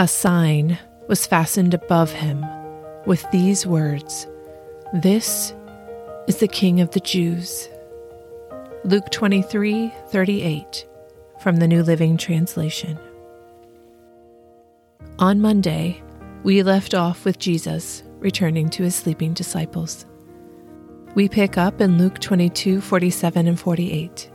a sign was fastened above him with these words This is the King of the Jews. Luke 23 38 from the New Living Translation. On Monday, we left off with Jesus returning to his sleeping disciples. We pick up in Luke 22 47 and 48.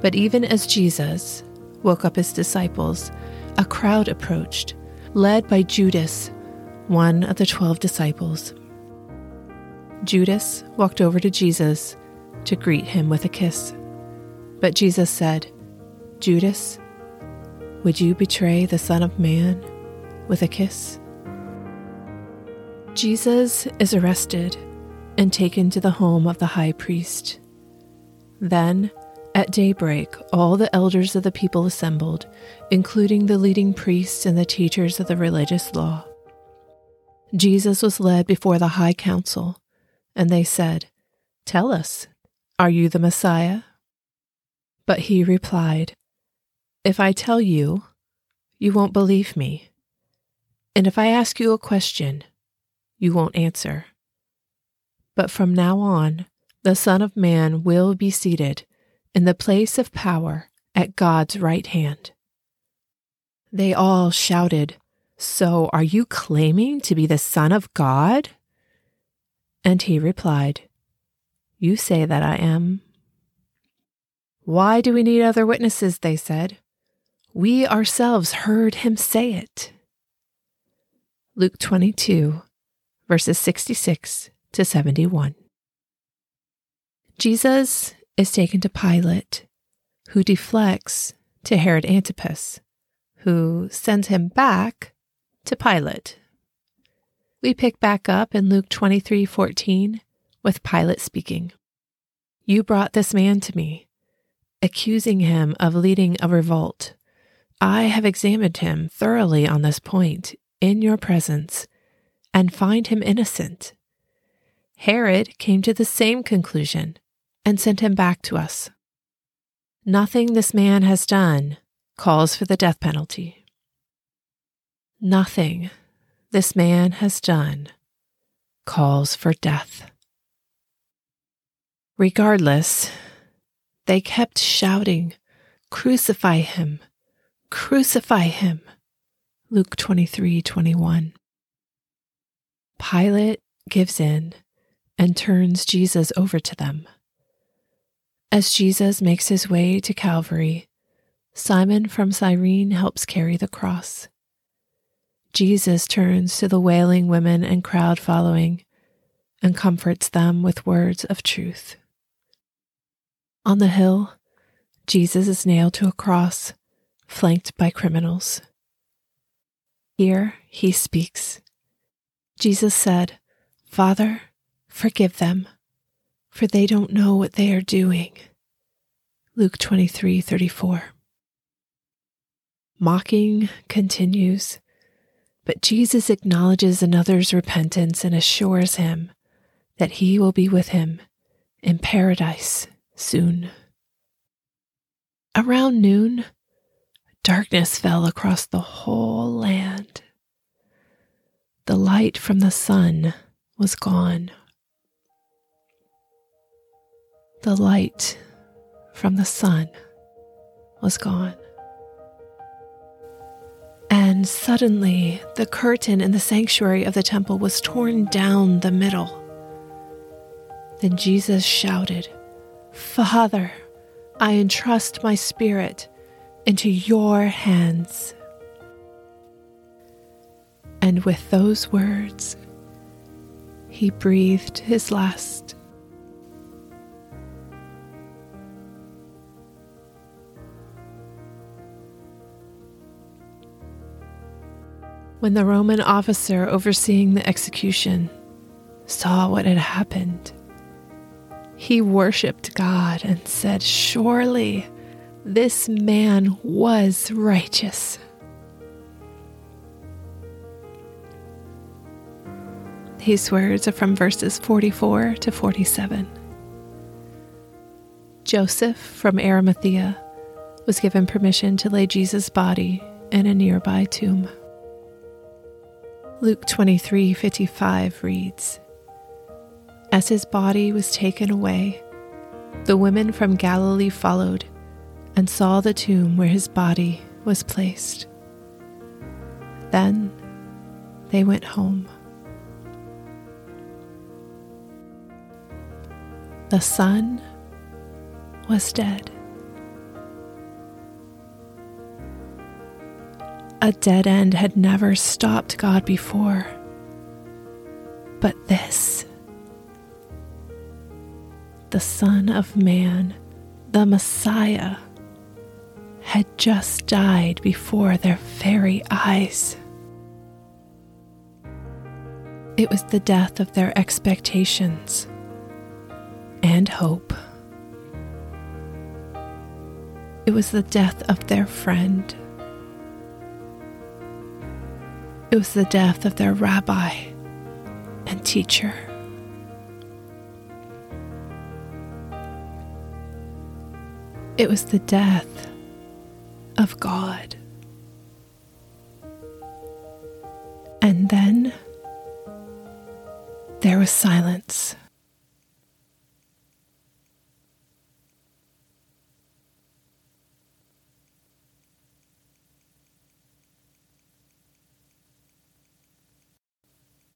But even as Jesus woke up his disciples, a crowd approached, led by Judas, one of the twelve disciples. Judas walked over to Jesus to greet him with a kiss. But Jesus said, Judas, would you betray the Son of Man with a kiss? Jesus is arrested and taken to the home of the high priest. Then, at daybreak, all the elders of the people assembled, including the leading priests and the teachers of the religious law. Jesus was led before the high council, and they said, Tell us, are you the Messiah? But he replied, If I tell you, you won't believe me. And if I ask you a question, you won't answer. But from now on, the Son of Man will be seated in the place of power at God's right hand. They all shouted, So are you claiming to be the Son of God? And he replied, You say that I am. Why do we need other witnesses? They said. We ourselves heard him say it. Luke 22, verses 66 to 71. Jesus is taken to Pilate, who deflects to Herod Antipas, who sends him back to Pilate. We pick back up in Luke 23:14 with Pilate speaking. You brought this man to me, accusing him of leading a revolt. I have examined him thoroughly on this point in your presence and find him innocent. Herod came to the same conclusion and sent him back to us. Nothing this man has done calls for the death penalty. Nothing this man has done calls for death. Regardless, they kept shouting, Crucify him! Crucify him! Luke 23 21. Pilate gives in and turns Jesus over to them. As Jesus makes his way to Calvary, Simon from Cyrene helps carry the cross. Jesus turns to the wailing women and crowd following and comforts them with words of truth. On the hill, Jesus is nailed to a cross, flanked by criminals. Here he speaks. Jesus said, Father, forgive them for they don't know what they are doing. Luke 23:34. Mocking continues, but Jesus acknowledges another's repentance and assures him that he will be with him in paradise soon. Around noon, darkness fell across the whole land. The light from the sun was gone the light from the sun was gone. And suddenly, the curtain in the sanctuary of the temple was torn down the middle. Then Jesus shouted, Father, I entrust my spirit into your hands. And with those words, he breathed his last. When the Roman officer overseeing the execution saw what had happened, he worshiped God and said, Surely this man was righteous. These words are from verses 44 to 47. Joseph from Arimathea was given permission to lay Jesus' body in a nearby tomb. Luke 23:55 reads As his body was taken away the women from Galilee followed and saw the tomb where his body was placed then they went home The son was dead. A dead end had never stopped God before. But this, the Son of Man, the Messiah, had just died before their very eyes. It was the death of their expectations and hope. It was the death of their friend It was the death of their rabbi and teacher. It was the death of God. And then there was silence.